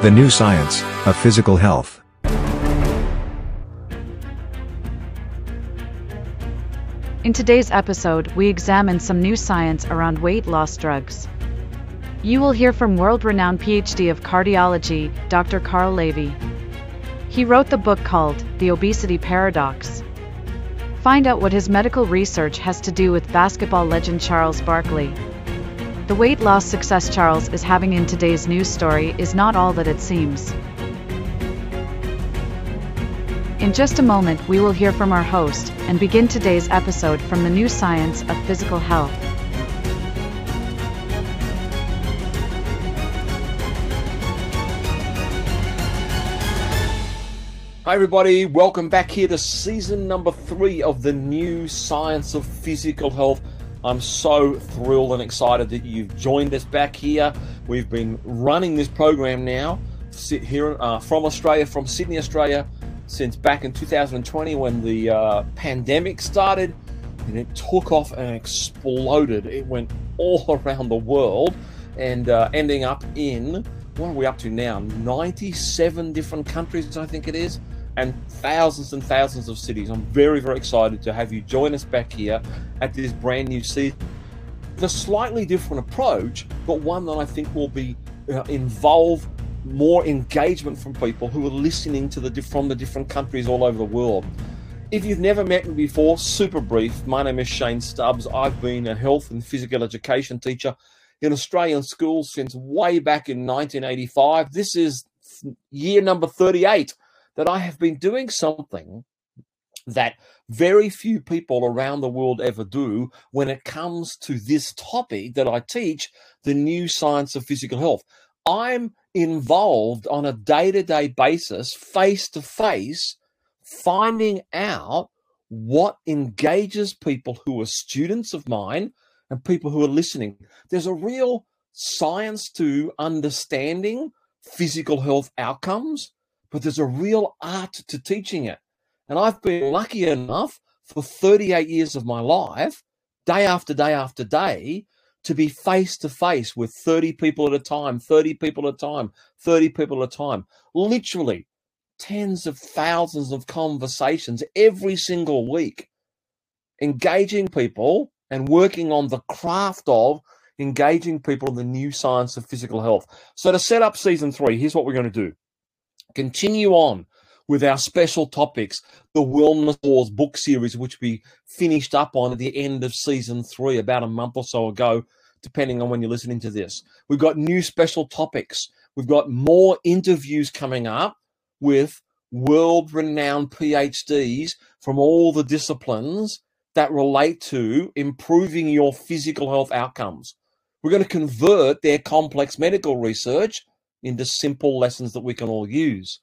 The new science of physical health. In today's episode, we examine some new science around weight loss drugs. You will hear from world renowned PhD of cardiology, Dr. Carl Lavie. He wrote the book called The Obesity Paradox. Find out what his medical research has to do with basketball legend Charles Barkley. The weight loss success Charles is having in today's news story is not all that it seems. In just a moment, we will hear from our host and begin today's episode from the new science of physical health. Hi, everybody. Welcome back here to season number three of the new science of physical health. I'm so thrilled and excited that you've joined us back here. We've been running this program now sit here uh, from Australia, from Sydney, Australia, since back in 2020 when the uh, pandemic started and it took off and exploded. It went all around the world and uh, ending up in what are we up to now? 97 different countries, I think it is and thousands and thousands of cities. I'm very, very excited to have you join us back here at this brand new season. The slightly different approach, but one that I think will be uh, involve more engagement from people who are listening to the from the different countries all over the world. If you've never met me before, super brief. My name is Shane Stubbs. I've been a health and physical education teacher in Australian schools since way back in 1985. This is year number 38 that I have been doing something that very few people around the world ever do when it comes to this topic that I teach the new science of physical health. I'm involved on a day to day basis, face to face, finding out what engages people who are students of mine and people who are listening. There's a real science to understanding physical health outcomes but there's a real art to teaching it. And I've been lucky enough for 38 years of my life, day after day after day, to be face to face with 30 people at a time, 30 people at a time, 30 people at a time, literally tens of thousands of conversations every single week, engaging people and working on the craft of engaging people in the new science of physical health. So, to set up season three, here's what we're going to do continue on with our special topics, the Wellness Wars book series, which we finished up on at the end of season three about a month or so ago, depending on when you're listening to this. We've got new special topics. We've got more interviews coming up with world renowned PhDs from all the disciplines that relate to improving your physical health outcomes. We're going to convert their complex medical research into simple lessons that we can all use.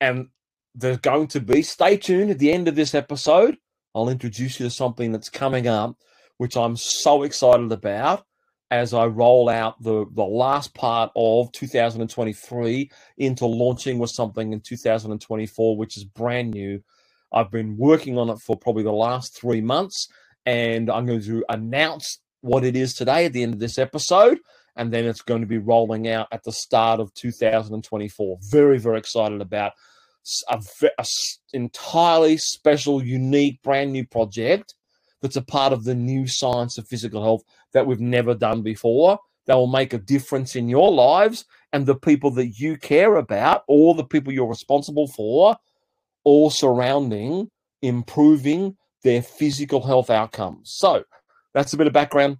And there's going to be, stay tuned at the end of this episode. I'll introduce you to something that's coming up, which I'm so excited about as I roll out the, the last part of 2023 into launching with something in 2024, which is brand new. I've been working on it for probably the last three months, and I'm going to announce what it is today at the end of this episode and then it's going to be rolling out at the start of 2024. Very, very excited about a, a entirely special, unique, brand new project that's a part of the new science of physical health that we've never done before. That will make a difference in your lives and the people that you care about, or the people you're responsible for, all surrounding improving their physical health outcomes. So that's a bit of background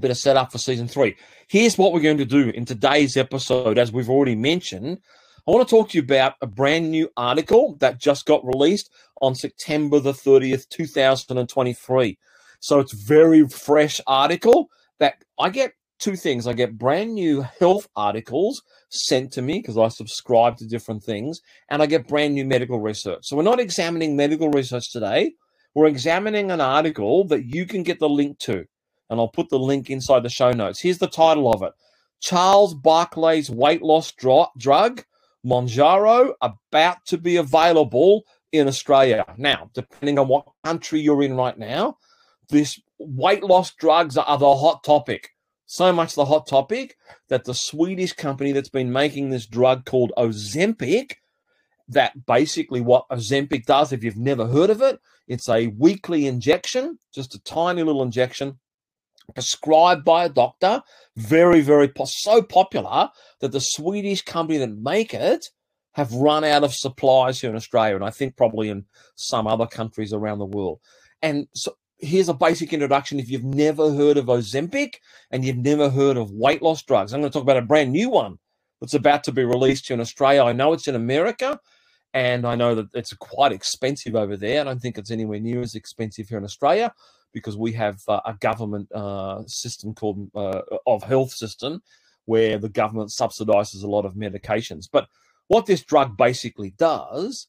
bit of setup for season three. Here's what we're going to do in today's episode, as we've already mentioned. I want to talk to you about a brand new article that just got released on September the 30th, 2023. So it's very fresh article that I get two things. I get brand new health articles sent to me because I subscribe to different things, and I get brand new medical research. So we're not examining medical research today. We're examining an article that you can get the link to and I'll put the link inside the show notes. Here's the title of it Charles Barkley's weight loss dro- drug, Mounjaro, about to be available in Australia. Now, depending on what country you're in right now, this weight loss drugs are the hot topic. So much the hot topic that the Swedish company that's been making this drug called Ozempic, that basically what Ozempic does, if you've never heard of it, it's a weekly injection, just a tiny little injection prescribed by a doctor. Very, very po- so popular that the Swedish company that make it have run out of supplies here in Australia, and I think probably in some other countries around the world. And so here's a basic introduction. If you've never heard of Ozempic and you've never heard of weight loss drugs, I'm going to talk about a brand new one that's about to be released here in Australia. I know it's in America, and I know that it's quite expensive over there. I don't think it's anywhere near as expensive here in Australia because we have uh, a government uh, system called uh, of health system where the government subsidizes a lot of medications. But what this drug basically does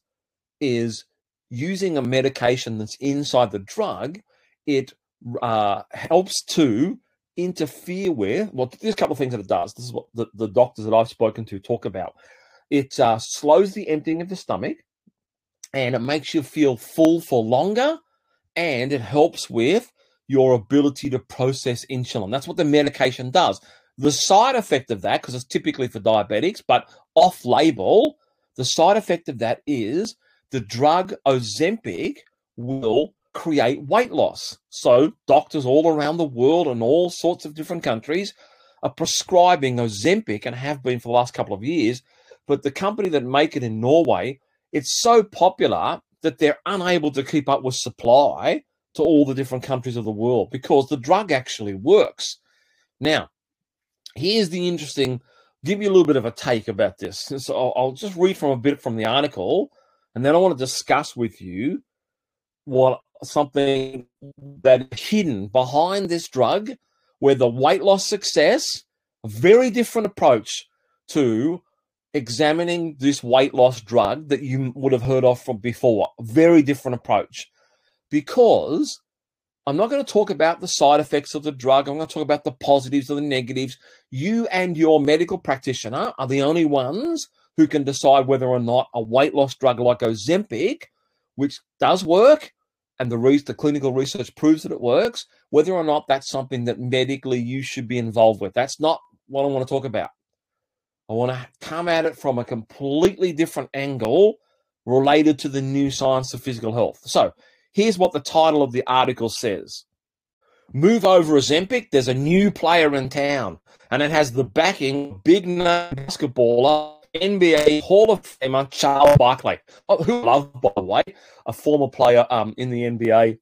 is using a medication that's inside the drug, it uh, helps to interfere with. Well, there's a couple of things that it does. This is what the, the doctors that I've spoken to talk about. It uh, slows the emptying of the stomach and it makes you feel full for longer and it helps with your ability to process insulin. That's what the medication does. The side effect of that, because it's typically for diabetics, but off label, the side effect of that is the drug Ozempic will create weight loss. So, doctors all around the world and all sorts of different countries are prescribing Ozempic and have been for the last couple of years. But the company that make it in Norway, it's so popular that they're unable to keep up with supply to all the different countries of the world because the drug actually works. Now, here's the interesting give you a little bit of a take about this so I'll, just read from a bit from the article and then i want to discuss with you what something that hidden behind this drug where the weight loss success a very different approach to examining this weight loss drug that you would have heard of from before very different approach because I'm not going to talk about the side effects of the drug. I'm going to talk about the positives or the negatives. You and your medical practitioner are the only ones who can decide whether or not a weight loss drug like Ozempic, which does work, and the, re- the clinical research proves that it works, whether or not that's something that medically you should be involved with. That's not what I want to talk about. I want to come at it from a completely different angle related to the new science of physical health. So, Here's what the title of the article says Move over Ozempic, there's a new player in town, and it has the backing big name basketballer, NBA Hall of Famer Charles Barkley, oh, who love, by the way, a former player um, in the NBA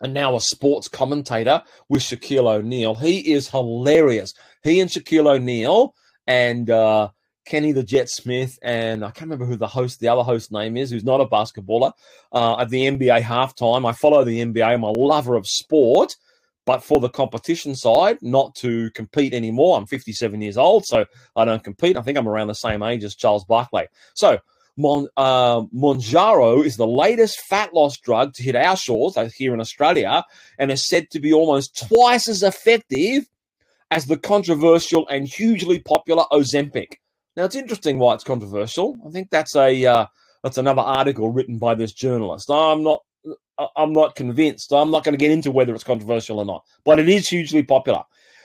and now a sports commentator with Shaquille O'Neal. He is hilarious. He and Shaquille O'Neal and uh, Kenny the Jet Smith, and I can't remember who the host, the other host name is, who's not a basketballer, uh, at the NBA halftime. I follow the NBA. I'm a lover of sport, but for the competition side, not to compete anymore. I'm 57 years old, so I don't compete. I think I'm around the same age as Charles Barkley. So Mon, uh, Mounjaro is the latest fat loss drug to hit our shores here in Australia and is said to be almost twice as effective as the controversial and hugely popular Ozempic. Now it's interesting why it's controversial. I think that's a uh, that's another article written by this journalist. I'm not I'm not convinced. I'm not going to get into whether it's controversial or not, but it is hugely popular.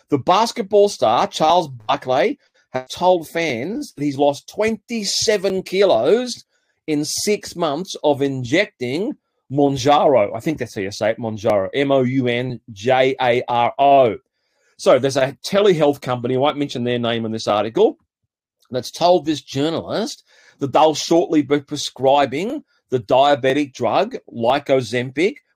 The basketball star Charles Barkley has told fans that he's lost 27 kilos in six months of injecting Mounjaro. I think that's how you say it, Mounjaro. M O U N J A R O. So there's a telehealth company. I won't mention their name in this article that's told this journalist that they'll shortly be prescribing the diabetic drug like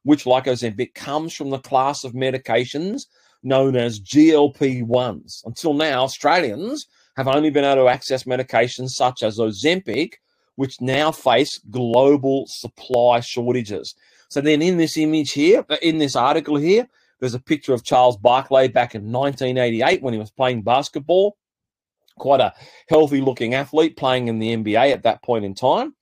which, like comes from the class of medications known as GLP 1s. Until now, Australians have only been able to access medications such as Ozempic, which now face global supply shortages. So, then in this image here, uh, in this article here, there's a picture of Charles Barkley back in 1988 when he was playing basketball quite a healthy looking athlete playing in the NBA at that point in time.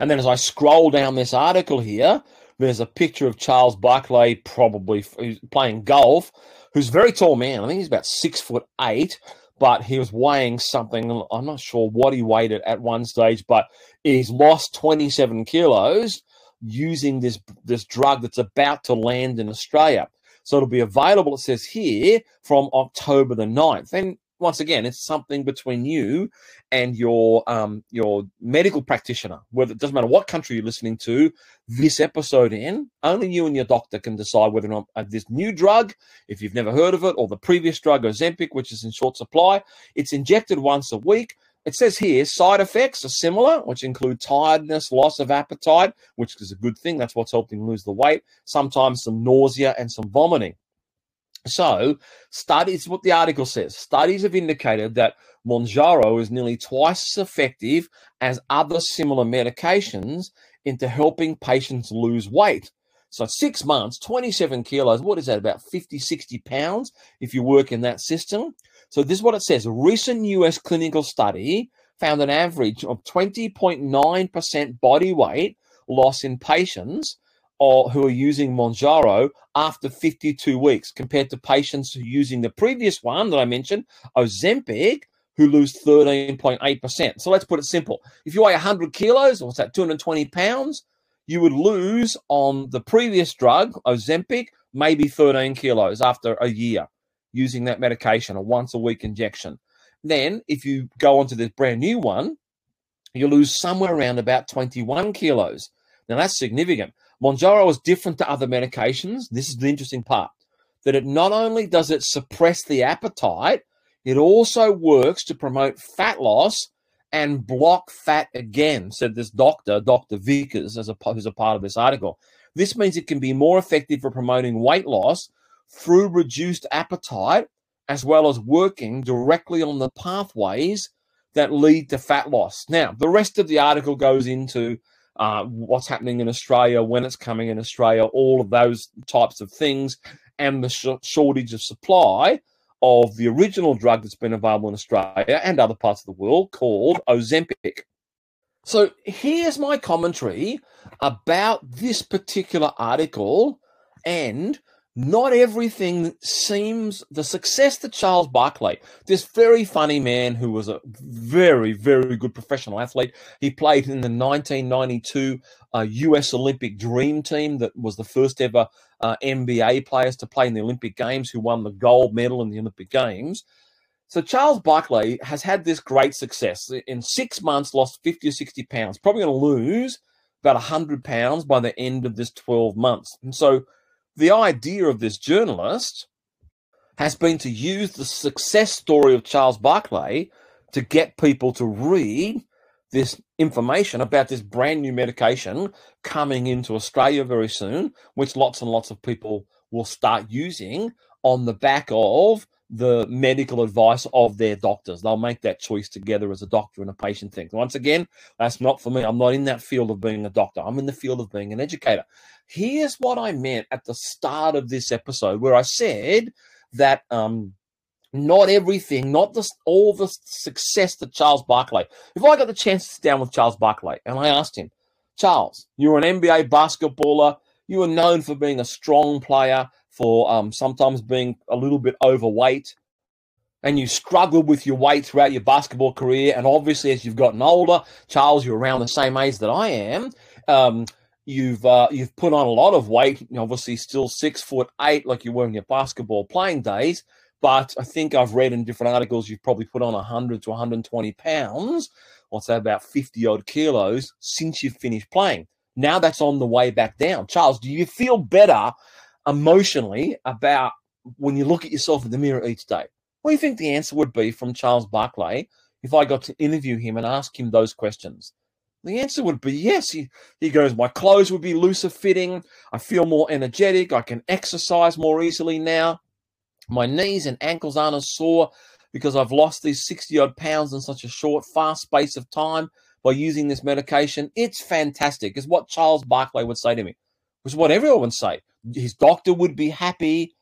And then as I scroll down this article here, there's a picture of Charles Barkley, probably playing golf, who's a very tall man. I think he's about six foot eight, but he was weighing something. I'm not sure what he weighed at, at one stage, but he's lost 27 kilos using this this drug that's about to land in Australia. So it'll be available, it says here, from October the 9th. And once again, it's something between you and your um, your medical practitioner. Whether it doesn't matter what country you're listening to this episode in, only you and your doctor can decide whether or not uh, this new drug, if you've never heard of it, or the previous drug Ozempic, which is in short supply, it's injected once a week. It says here side effects are similar, which include tiredness, loss of appetite, which is a good thing. That's what's him lose the weight. Sometimes some nausea and some vomiting. So, studies, what the article says, studies have indicated that Mounjaro is nearly twice as effective as other similar medications into helping patients lose weight. So, six months, 27 kilos, what is that, about 50, 60 pounds if you work in that system? So, this is what it says a recent US clinical study found an average of 20.9% body weight loss in patients or who are using Mounjaro after 52 weeks compared to patients using the previous one that I mentioned, Ozempic, who lose 13.8%. So let's put it simple. If you weigh 100 kilos, or what's that, 220 pounds, you would lose on the previous drug, Ozempic, maybe 13 kilos after a year using that medication, a once a week injection. Then, if you go onto this brand new one, you lose somewhere around about 21 kilos. Now, that's significant. Mounjaro is different to other medications. This is the interesting part that it not only does it suppress the appetite, it also works to promote fat loss and block fat again, said this doctor, Dr. Vickers, as a, who's a part of this article. This means it can be more effective for promoting weight loss through reduced appetite, as well as working directly on the pathways that lead to fat loss. Now, the rest of the article goes into uh, what's happening in Australia, when it's coming in Australia, all of those types of things, and the sh- shortage of supply of the original drug that's been available in Australia and other parts of the world called Ozempic. So here's my commentary about this particular article and not everything seems the success that Charles Barkley, this very funny man who was a very, very good professional athlete. He played in the 1992 uh, US Olympic Dream Team, that was the first ever uh, NBA players to play in the Olympic Games, who won the gold medal in the Olympic Games. So Charles Barkley has had this great success. In six months, lost 50 or 60 pounds, probably going to lose about 100 pounds by the end of this 12 months. And so the idea of this journalist has been to use the success story of Charles Barkley to get people to read this information about this brand new medication coming into Australia very soon, which lots and lots of people will start using on the back of the medical advice of their doctors. They'll make that choice together as a doctor and a patient thing. Once again, that's not for me. I'm not in that field of being a doctor. I'm in the field of being an educator. Here's what I meant at the start of this episode, where I said that um, not everything, not the, all the success that Charles Barkley. If I got the chance to sit down with Charles Barkley and I asked him, Charles, you're an NBA basketballer. You are known for being a strong player, for um, sometimes being a little bit overweight, and you struggled with your weight throughout your basketball career. And obviously, as you've gotten older, Charles, you're around the same age that I am. Um, You've uh, you've put on a lot of weight. Obviously, still six foot eight, like you were in your basketball playing days. But I think I've read in different articles you've probably put on 100 to 120 pounds, or say about 50 odd kilos since you've finished playing. Now that's on the way back down. Charles, do you feel better emotionally about when you look at yourself in the mirror each day? What do you think the answer would be from Charles Barkley if I got to interview him and ask him those questions? The answer would be yes. He, he goes, My clothes would be looser fitting. I feel more energetic. I can exercise more easily now. My knees and ankles aren't as sore because I've lost these 60 odd pounds in such a short, fast space of time by using this medication. It's fantastic, is what Charles Barkley would say to me, is what everyone would say. His doctor would be happy,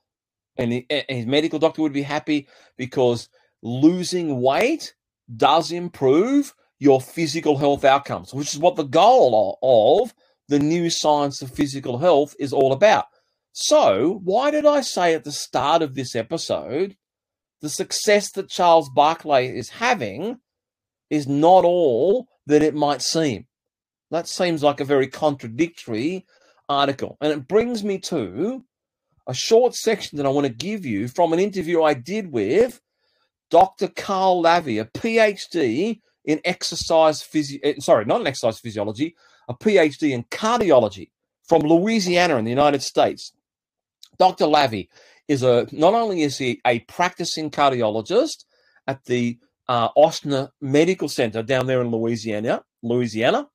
and his medical doctor would be happy because losing weight does improve your physical health outcomes, which is what the goal of the new science of physical health is all about. So, why did I say at the start of this episode the success that Charles Barkley is having is not all that it might seem? That seems like a very contradictory article. And it brings me to a short section that I want to give you from an interview I did with Dr. Carl Lavie, a PhD in exercise physio eh, sorry, not in exercise physiology, a PhD in cardiology from Louisiana in the United States. Dr. Lavie is a not only is he a practicing cardiologist at the uh, Medical Center down there in Louisiana, Louisiana,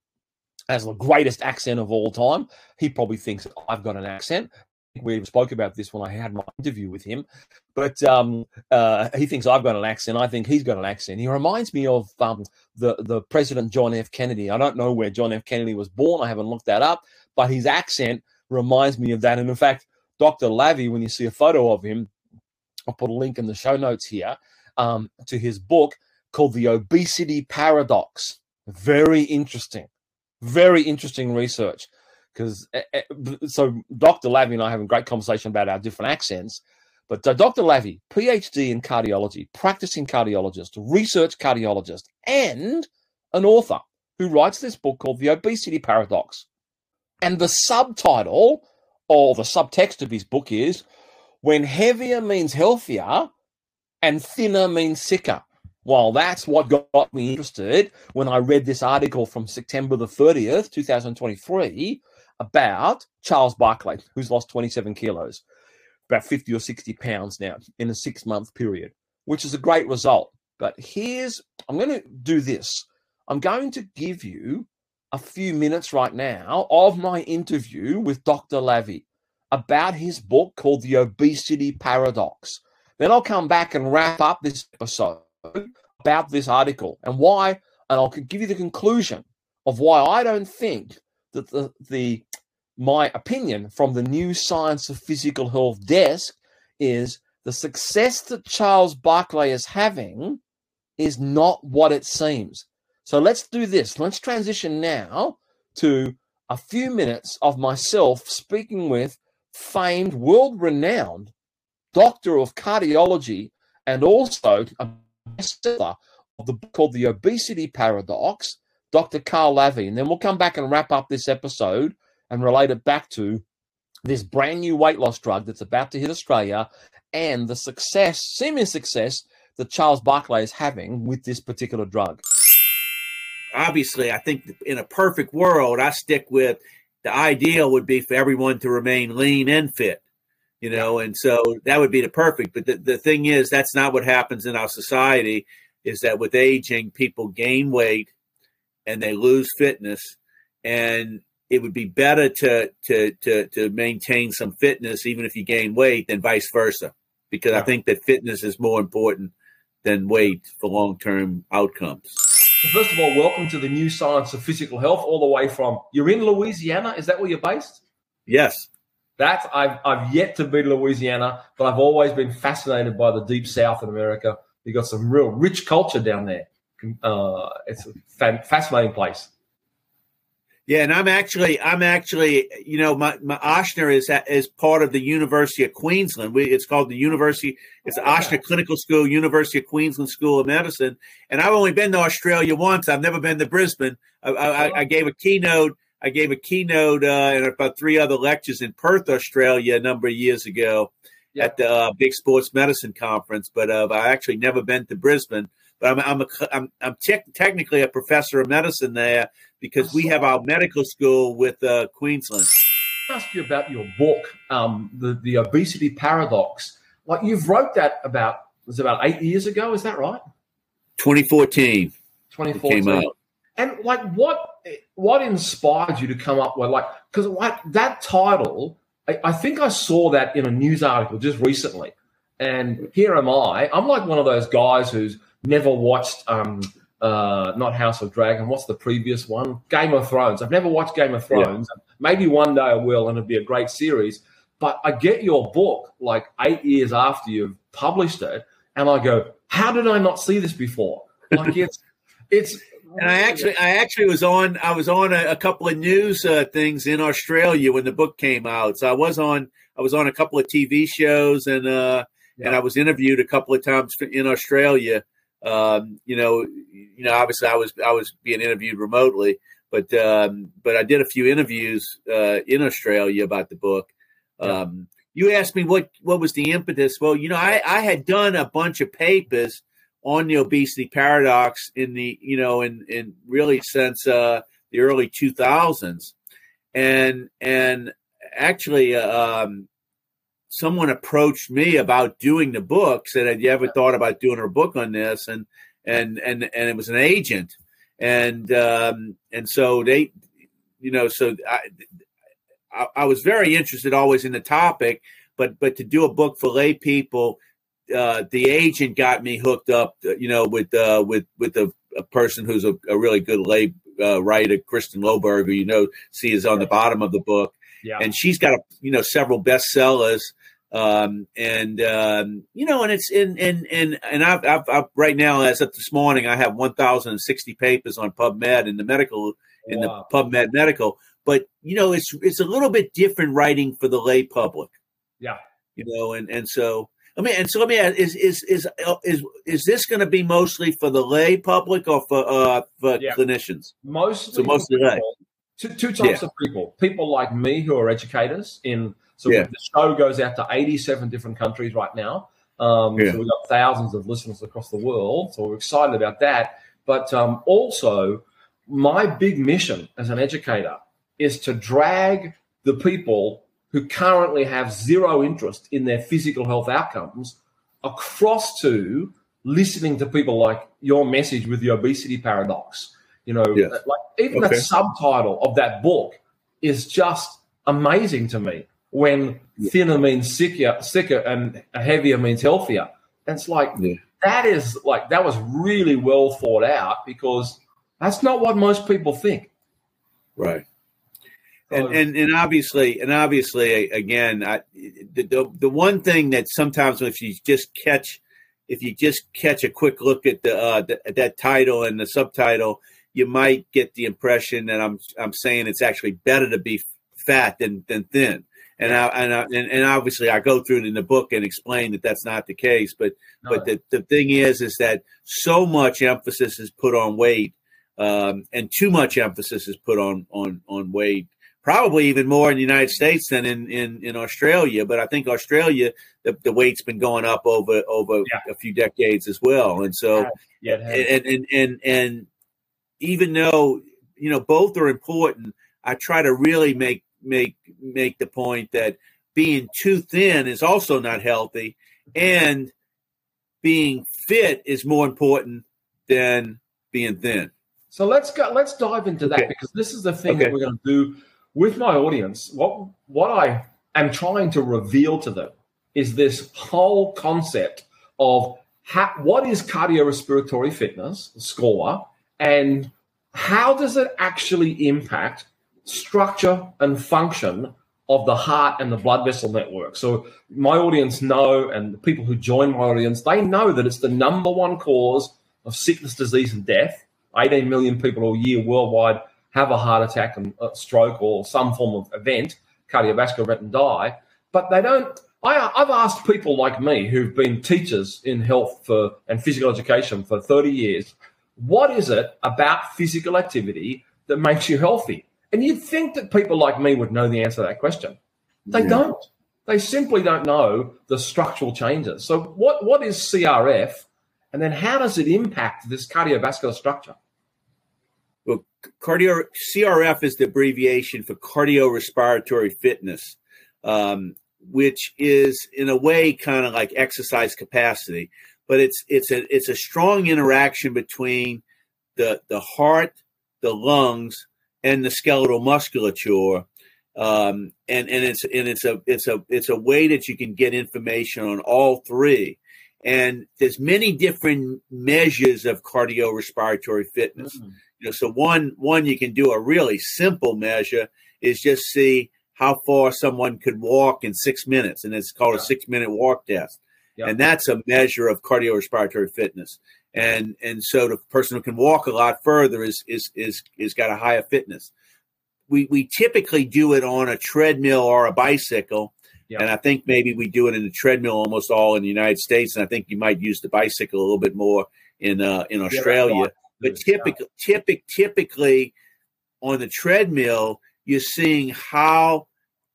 has the greatest accent of all time. He probably thinks I've got an accent. We spoke about this when I had my interview with him, but um, uh, he thinks I've got an accent. I think he's got an accent. He reminds me of um, the the President John F. Kennedy. I don't know where John F. Kennedy was born. I haven't looked that up, but his accent reminds me of that. And in fact, Dr. Lavie, when you see a photo of him, I'll put a link in the show notes here um, to his book called The Obesity Paradox. Very interesting, very interesting research. Because eh, eh, so Dr. Lavie and I having a great conversation about our different accents. But Dr. Lavie, PhD in cardiology, practicing cardiologist, research cardiologist, and an author who writes this book called The Obesity Paradox. And the subtitle or the subtext of his book is When Heavier Means Healthier and Thinner Means Sicker. Well, that's what got me interested when I read this article from September the 30th, 2023, about Charles Barkley, who's lost 27 kilos, about 50 or 60 pounds now in a six month period, which is a great result. But here's, I'm going to do this. I'm going to give you a few minutes right now of my interview with Dr. Lavie about his book called The Obesity Paradox. Then I'll come back and wrap up this episode about this article and why, and I'll give you the conclusion of why I don't think that the, the my opinion from the new Science of Physical Health desk is the success that Charles Barkley is having is not what it seems. So let's do this. Let's transition now to a few minutes of myself speaking with famed, world renowned doctor of cardiology and also a bestseller of the book called The Obesity Paradox, Dr. Carl Lavie. And then we'll come back and wrap up this episode and relate it back to this brand new weight loss drug that's about to hit Australia and the success, seeming success, that Charles Barkley is having with this particular drug. Obviously, I think in a perfect world, I stick with the ideal would be for everyone to remain lean and fit you know and so that would be the perfect but the, the thing is that's not what happens in our society is that with aging people gain weight and they lose fitness and it would be better to to to to maintain some fitness even if you gain weight than vice versa because yeah. i think that fitness is more important than weight for long-term outcomes. So first of all welcome to the new science of physical health all the way from you're in louisiana is that where you're based? Yes that's I've I've yet to be to Louisiana, but I've always been fascinated by the deep South in America. You got some real rich culture down there. Uh, it's a fascinating place. Yeah, and I'm actually, I'm actually, you know, my, my Ochsner is is part of the University of Queensland. We, it's called the University, it's the Ochsner Clinical School, University of Queensland School of Medicine. And I've only been to Australia once. I've never been to Brisbane. I, I, I gave a keynote I gave a keynote uh, and about three other lectures in Perth, Australia, a number of years ago yeah. at the uh, big sports medicine conference. But uh, I actually never been to Brisbane. But I'm I'm, a, I'm, I'm te- technically a professor of medicine there because we have our medical school with uh, Queensland. I ask you about your book, um, the the obesity paradox. Like you've wrote that about it was about eight years ago. Is that right? 2014. 2014. Came out. And like, what what inspired you to come up with like? Because like that title, I, I think I saw that in a news article just recently, and here am I. I'm like one of those guys who's never watched um uh not House of Dragon. What's the previous one? Game of Thrones. I've never watched Game of Thrones. Yeah. Maybe one day I will, and it'll be a great series. But I get your book like eight years after you've published it, and I go, how did I not see this before? Like it's it's and I actually, I actually was on, I was on a, a couple of news uh, things in Australia when the book came out. So I was on, I was on a couple of TV shows, and uh, yeah. and I was interviewed a couple of times in Australia. Um, you know, you know, obviously I was, I was being interviewed remotely, but um, but I did a few interviews uh, in Australia about the book. Um, you asked me what what was the impetus. Well, you know, I I had done a bunch of papers on the obesity paradox in the you know in in really since uh, the early 2000s, and and actually uh, um, someone approached me about doing the book. Said, "Had you ever thought about doing a book on this?" And and and and it was an agent, and um, and so they, you know, so I, I, I was very interested always in the topic, but but to do a book for lay people, uh, the agent got me hooked up, you know, with uh, with with a, a person who's a, a, really good lay uh, writer, Kristin Loberg, who you know see is on the bottom of the book, yeah. and she's got a, you know several bestsellers. Um, and um, you know, and it's in and and and I've, I've, I've, right now as of this morning, I have 1,060 papers on PubMed in the medical in wow. the PubMed medical. But you know, it's it's a little bit different writing for the lay public. Yeah, you know, and and so I mean, and so let me ask: is is is is is this going to be mostly for the lay public or for uh for yeah. clinicians? Mostly, so mostly lay. Two, two types yeah. of people: people like me who are educators in so yeah. the show goes out to 87 different countries right now. Um. So we've got thousands of listeners across the world. So we're excited about that. But um, also, my big mission as an educator is to drag the people who currently have zero interest in their physical health outcomes across to listening to people like your message with the obesity paradox. You know, yes. like even okay. the subtitle of that book is just amazing to me when thinner means sicker, sicker and heavier means healthier. And it's like yeah. that is like that was really well thought out because that's not what most people think. Right. And, and and obviously and obviously again I, the, the the one thing that sometimes if you just catch if you just catch a quick look at the, uh, the, that title and the subtitle you might get the impression that I'm I'm saying it's actually better to be fat than than thin and I, and, I, and, and obviously I go through it in the book and explain that that's not the case. But no. but the, the thing is, is that so much emphasis is put on weight, um, and too much emphasis is put on on on weight. Probably even more in the United States than in, in, in Australia, but I think Australia the, the weight's been going up over over yeah. a few decades as well, and so yeah, and, and and and even though you know both are important, I try to really make make make the point that being too thin is also not healthy, and being fit is more important than being thin. So let's go. Let's dive into that okay. because this is the thing okay. that we're going to do with my audience. What what I am trying to reveal to them is this whole concept of how, what is cardiorespiratory fitness score and how does it actually impact structure and function of the heart and the blood vessel network. So my audience know, and the people who join my audience, they know that it's the number one cause of sickness, disease, and death. 18 million people a year worldwide have a heart attack and a stroke or some form of event, cardiovascular event, and die. But they don't. I, I've asked people like me who've been teachers in health for and physical education for 30 years, what is it about physical activity that makes you healthy? And you'd think that people like me would know the answer to that question. They yeah. don't. They simply don't know the structural changes. So, what, what is CRF? And then, how does it impact this cardiovascular structure? Cardio CRF is the abbreviation for cardiorespiratory fitness, um, which is in a way kind of like exercise capacity, but it's it's a it's a strong interaction between the the heart, the lungs, and the skeletal musculature. Um, and and it's and it's a it's a it's a way that you can get information on all three. And there's many different measures of cardiorespiratory fitness. Mm-hmm. You know, so one one you can do a really simple measure is just see how far someone could walk in six minutes, and it's called yeah. a six minute walk test. Yeah. And that's a measure of cardiorespiratory fitness and and so the person who can walk a lot further is is is is got a higher fitness. We we typically do it on a treadmill or a bicycle, yeah. and I think maybe we do it in a treadmill almost all in the United States, and I think you might use the bicycle a little bit more in uh, in Australia. But typically, typic, typically on the treadmill, you're seeing how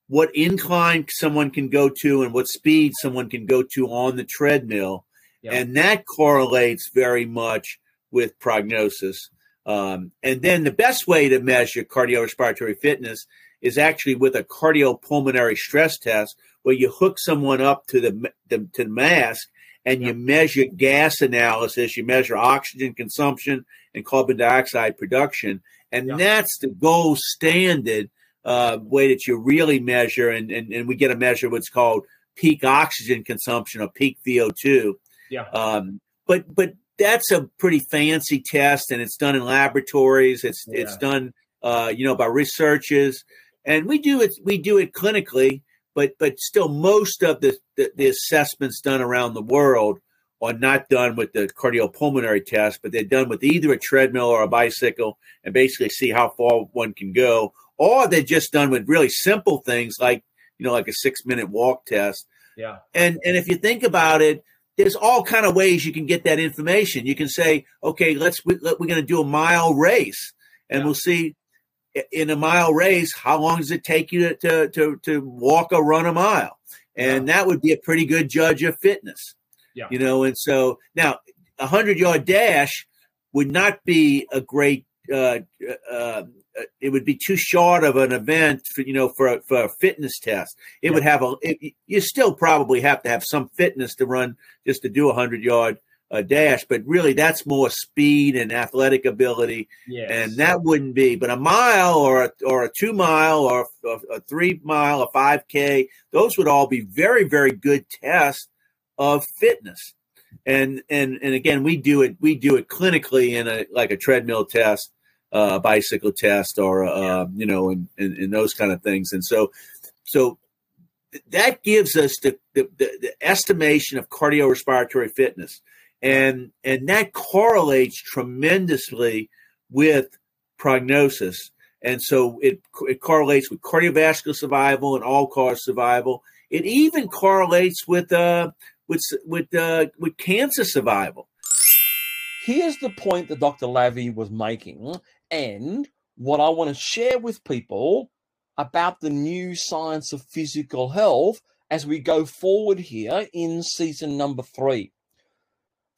what incline someone can go to and what speed someone can go to on the treadmill. And that correlates very much with prognosis. Um, and then the best way to measure cardiorespiratory fitness is actually with a cardiopulmonary stress test, where you hook someone up to the, the to the mask and you measure gas analysis, you measure oxygen consumption and carbon dioxide production, and yeah. that's the gold standard uh, way that you really measure, and, and and we get a measure what's called peak oxygen consumption or peak VO2. Yeah. Um, but but that's a pretty fancy test, and it's done in laboratories. It's yeah. it's done, uh, you know, by researchers, and we do it we do it clinically. But but still, most of the, the, the assessments done around the world are not done with the cardiopulmonary test, but they're done with either a treadmill or a bicycle, and basically see how far one can go, or they're just done with really simple things like you know like a six minute walk test. Yeah. And and if you think about it, there's all kind of ways you can get that information. You can say, okay, let's we, are going to do a mile race, and yeah. we'll see in a mile race how long does it take you to to to, to walk or run a mile, and yeah. that would be a pretty good judge of fitness. Yeah. You know, and so now a hundred yard dash would not be a great uh, uh, uh, it would be too short of an event for you know for a, for a fitness test. It yeah. would have a it, you still probably have to have some fitness to run just to do a hundred yard uh, dash, but really that's more speed and athletic ability, yes. and that wouldn't be. But a mile or a, or a two mile or a, a three mile, a five k, those would all be very very good tests of fitness. And and and again, we do it we do it clinically in a like a treadmill test uh, bicycle test or uh, you know and, and, and those kind of things and so so that gives us the, the, the, estimation of cardiorespiratory fitness and and that correlates tremendously with prognosis and so it it correlates with cardiovascular survival and all cause survival it even correlates with uh with with uh with cancer survival here's the point that Dr. Lavie was making, and what I want to share with people about the new science of physical health as we go forward here in season number three.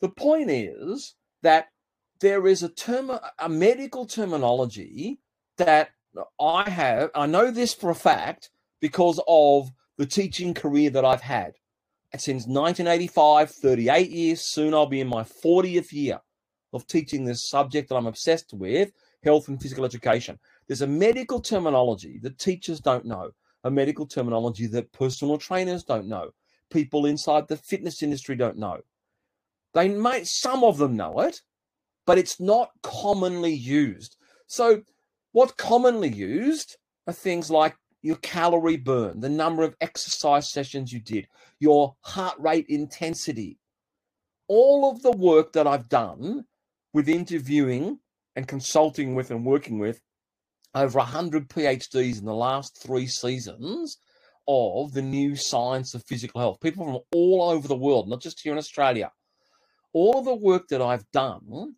The point is that there is a term, a medical terminology that I have. I know this for a fact because of the teaching career that I've had. and Since 1985, 38 years, soon I'll be in my 40th year of teaching this subject that I'm obsessed with health and physical education. There's a medical terminology that teachers don't know, a medical terminology that personal trainers don't know, people inside the fitness industry don't know. They might, some of them know it, but it's not commonly used. So, what's commonly used are things like your calorie burn, the number of exercise sessions you did, your heart rate intensity. All of the work that I've done with interviewing and consulting with and working with over 100 PhDs in the last three seasons of the new science of physical health. People from all over the world, not just here in Australia. All the work that I've done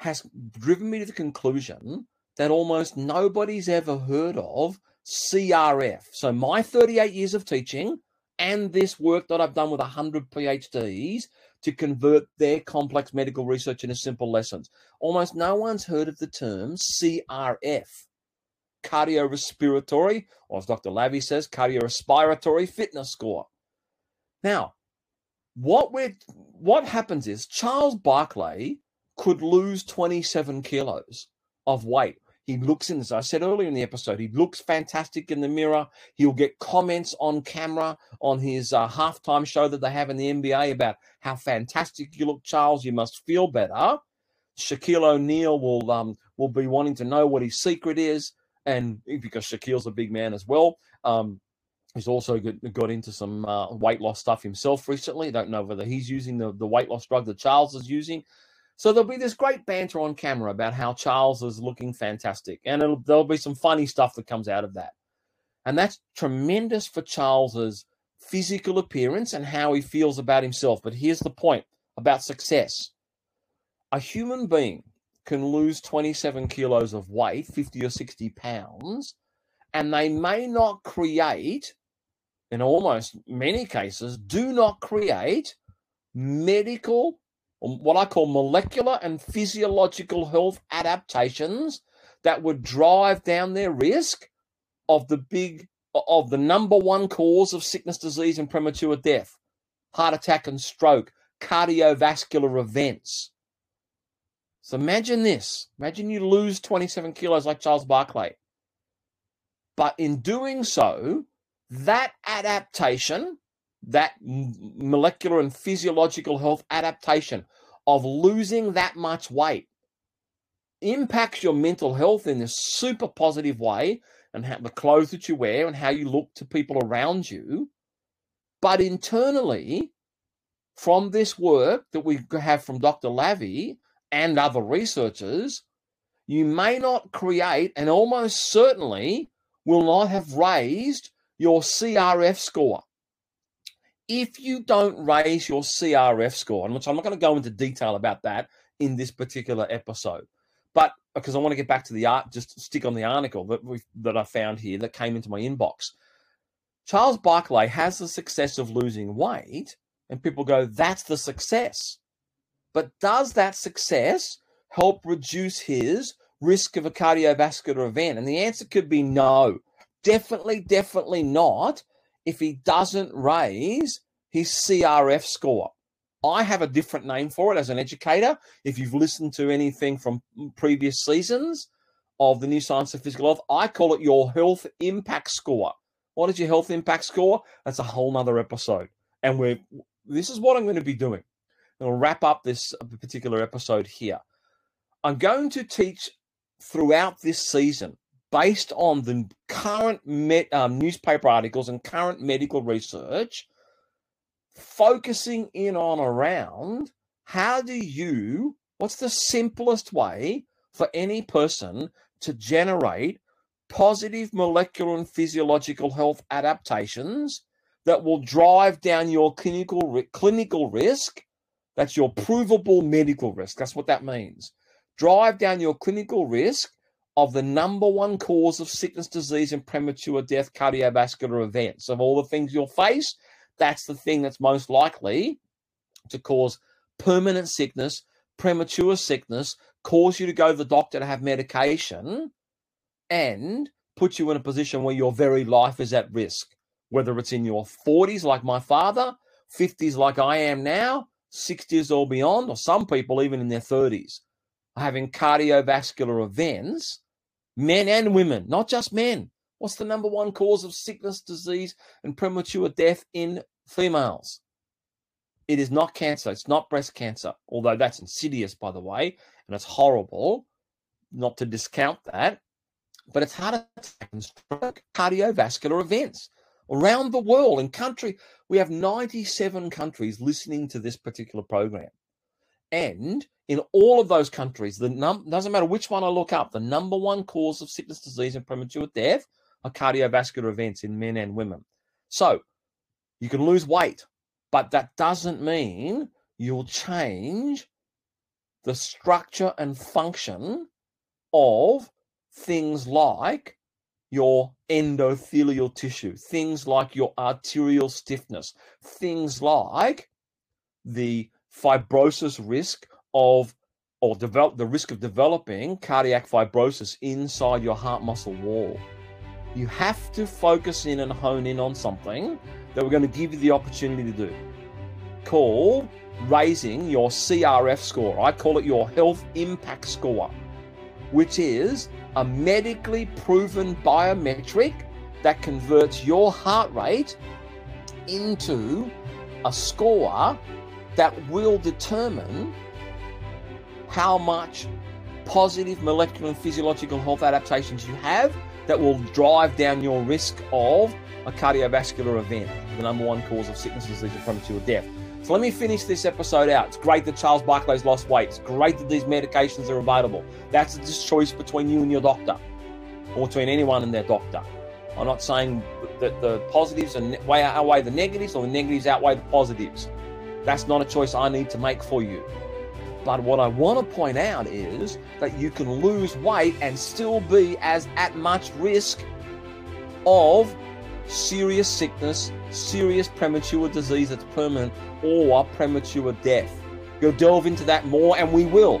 has driven me to the conclusion that almost nobody's ever heard of CRF. So, my 38 years of teaching and this work that I've done with 100 PhDs to convert their complex medical research into simple lessons. Almost no one's heard of the term CRF, cardiorespiratory, or as Dr. Lavie says, cardiorespiratory fitness score. Now, what we what happens is Charles Barkley could lose 27 kilos of weight he looks in, as I said earlier in the episode, he looks fantastic in the mirror. He'll get comments on camera on his uh, halftime show that they have in the NBA about how fantastic you look, Charles. You must feel better. Shaquille O'Neal will um, will be wanting to know what his secret is, and because Shaquille's a big man as well. Um, he's also got, got into some uh, weight loss stuff himself recently. I don't know whether he's using the, the weight loss drug that Charles is using. So there'll be this great banter on camera about how Charles is looking fantastic, and there'll be some funny stuff that comes out of that, and that's tremendous for Charles's physical appearance and how he feels about himself. But here's the point about success: a human being can lose 27 kilos of weight, 50 or 60 pounds, and they may not create, in almost many cases, do not create medical, um, what I call molecular and physiological health adaptations that would drive down their risk of the big, of the number one cause of sickness, disease, and premature death heart attack and stroke, cardiovascular events. So imagine this. Imagine you lose 27 kilos like Charles Barkley. But in doing so, that adaptation, that molecular and physiological health adaptation of losing that much weight impacts your mental health in a super positive way and how the clothes that you wear and how you look to people around you. But internally, from this work that we have from Dr. Lavie and other researchers, you may not create and almost certainly will not have raised your CRF score. If you don't raise your CRF score, and which I'm not going to go into detail about that in this particular episode, but because I want to get back to the art, just stick on the article that we that I found here that came into my inbox. Charles Barkley has the success of losing weight, and people go, "That's the success." But does that success help reduce his risk of a cardiovascular event? And the answer could be no. Definitely, definitely not if he doesn't raise his CRF score. I have a different name for it as an educator. If you've listened to anything from previous seasons of the new science of physical health, I call it your health impact score. What is your health impact score? That's a whole nother episode. And we're this is what I'm going to be doing. I'll wrap up this uh, particular episode here. I'm going to teach throughout this season based on the current um, newspaper articles and current medical research, focusing in on around how do you, what's the simplest way for any person to generate positive molecular and physiological health adaptations that will drive down your clinical clinical risk. That's your provable medical risk. That's what that means. Drive down your clinical risk of the number one cause of sickness, disease, and premature death cardiovascular events. Of all the things you'll face, that's the thing that's most likely to cause permanent sickness, premature sickness, cause you to go to the doctor to have medication, and put you in a position where your very life is at risk. Whether it's in your 40s, like my father, 50s, like I am now, 60s or beyond, or some people even in their 30s, having cardiovascular events men and women, not just men. What's the number one cause of sickness, disease, and premature death in females? It is not cancer. It's not breast cancer, although that's insidious, by the way, and it's horrible. Not to discount that, but it's heart attack and stroke, cardiovascular events around the world. In country, we have 97 countries listening to this particular program, and in all of those countries, the num- doesn't matter which one I look up, the number one cause of sickness, disease, and premature death are cardiovascular events in men and women. So you can lose weight, but that doesn't mean you'll change the structure and function of things like your endothelial tissue, things like your arterial stiffness, things like the fibrosis risk of or develop the risk of developing cardiac fibrosis inside your heart muscle wall. You have to focus in and hone in on something that we're going to give you the opportunity to do. Called raising your CRF score. I call it your health impact score, which is a medically proven biometric that converts your heart rate into a score that will determine how much positive molecular and physiological health adaptations you have that will drive down your risk of a cardiovascular event, the number one cause of sickness, disease, and premature death. So let me finish this episode out. It's great that Charles Barkley's lost weight. It's great that these medications are available. That's a choice between you and your doctor, or between anyone and their doctor. I'm not saying that the positives outweigh the negatives or the negatives outweigh the positives. That's not a choice I need to make for you. But what I want to point out is that you can lose weight and still be as at much risk of serious sickness, serious premature disease that's permanent, or premature death. We'll delve into that more, and we will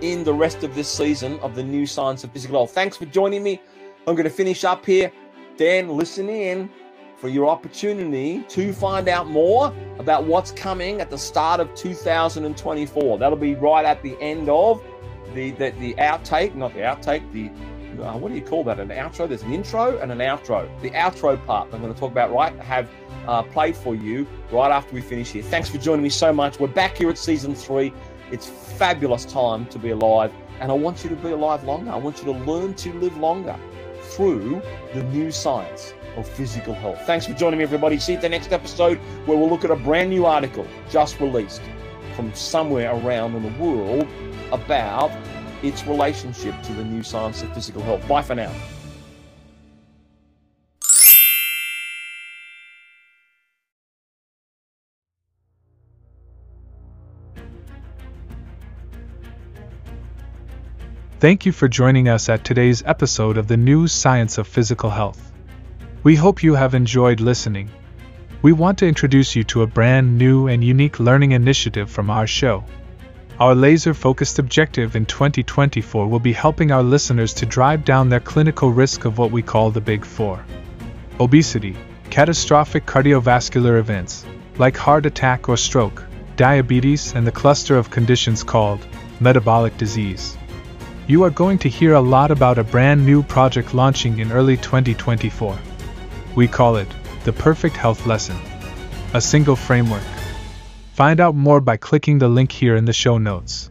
in the rest of this season of the new science of physical health. Thanks for joining me. I'm going to finish up here. Dan, listen in for your opportunity to find out more about what's coming at the start of 2024. That'll be right at the end of the the, the outtake, not the outtake, the uh, what do you call that? An outro? There's an intro and an outro. The outro part I'm going to talk about right have uh, played for you right after we finish here. Thanks for joining me so much. We're back here at season three. It's fabulous time to be alive, and I want you to be alive longer. I want you to learn to live longer through the new science of physical health. Thanks for joining me, everybody. See you at the next episode where we'll look at a brand new article just released from somewhere around in the world about its relationship to the new science of physical health. Bye for now. Thank you for joining us at today's episode of the New Science of Physical Health. We hope you have enjoyed listening. We want to introduce you to a brand new and unique learning initiative from our show. Our laser focused objective in 2024 will be helping our listeners to drive down their clinical risk of what we call the Big Four obesity, catastrophic cardiovascular events, like heart attack or stroke, diabetes, and the cluster of conditions called metabolic disease. You are going to hear a lot about a brand new project launching in early 2024. We call it the Perfect Health Lesson, a single framework. Find out more by clicking the link here in the show notes.